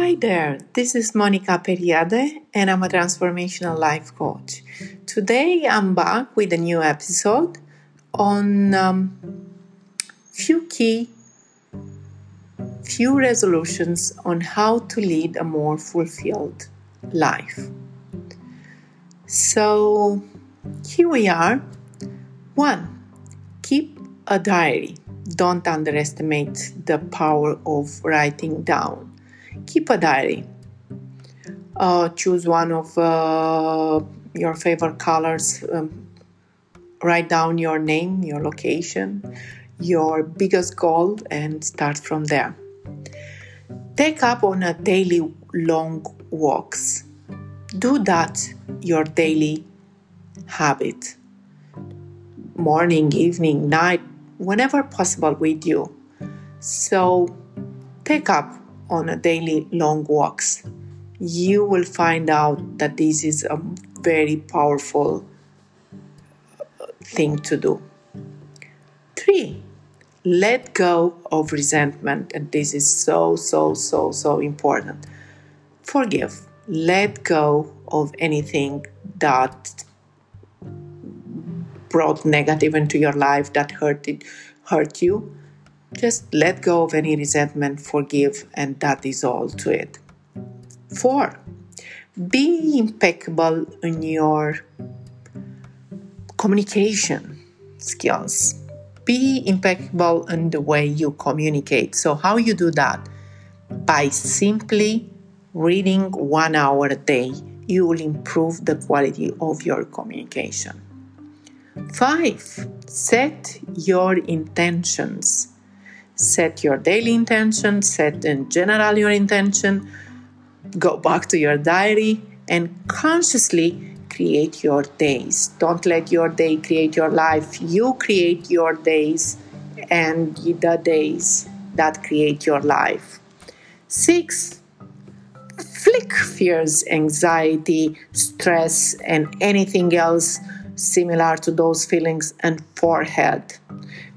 Hi there, this is Monica Periade, and I'm a transformational life coach. Today I'm back with a new episode on um, few key, few resolutions on how to lead a more fulfilled life. So here we are. One, keep a diary. Don't underestimate the power of writing down. Keep a diary. Uh, choose one of uh, your favorite colors. Um, write down your name, your location, your biggest goal, and start from there. Take up on a daily long walks. Do that your daily habit. Morning, evening, night, whenever possible with you. So take up on a daily long walks. You will find out that this is a very powerful uh, thing to do. Three, let go of resentment. And this is so, so, so, so important. Forgive. Let go of anything that brought negative into your life that hurted hurt you just let go of any resentment forgive and that is all to it. Four be impeccable in your communication skills. Be impeccable in the way you communicate. So how you do that? By simply reading one hour a day you will improve the quality of your communication. Five, set your intentions. Set your daily intention, set in general your intention, go back to your diary and consciously create your days. Don't let your day create your life. You create your days and the days that create your life. Six, flick fears, anxiety, stress, and anything else similar to those feelings and forehead.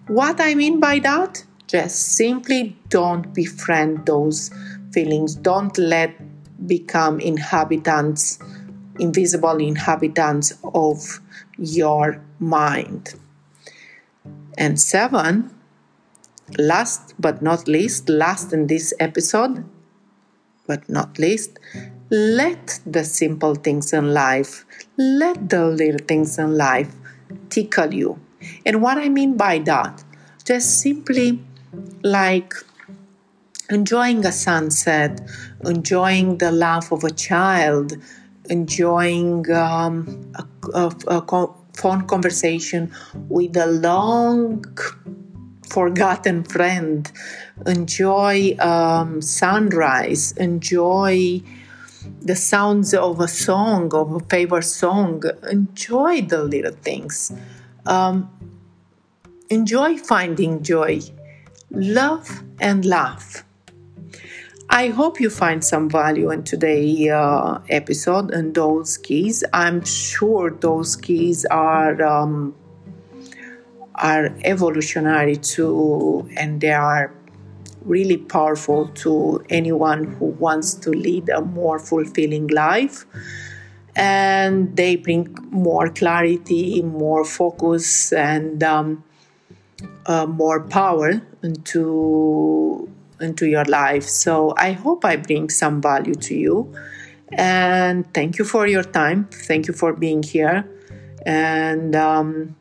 What I mean by that? Just simply don't befriend those feelings. Don't let become inhabitants, invisible inhabitants of your mind. And seven, last but not least, last in this episode, but not least, let the simple things in life, let the little things in life tickle you. And what I mean by that, just simply like enjoying a sunset, enjoying the laugh of a child, enjoying um, a, a, a phone conversation with a long forgotten friend, enjoy um, sunrise, enjoy the sounds of a song, of a favorite song. Enjoy the little things. Um, enjoy finding joy. Love and laugh. I hope you find some value in today's uh, episode and those keys. I'm sure those keys are um, are evolutionary too, and they are really powerful to anyone who wants to lead a more fulfilling life. And they bring more clarity, more focus, and um, uh, more power into into your life. So I hope I bring some value to you. And thank you for your time. Thank you for being here. And um,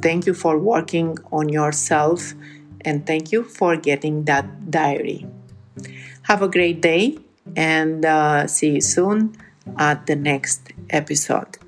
thank you for working on yourself and thank you for getting that diary. Have a great day and uh, see you soon at the next episode.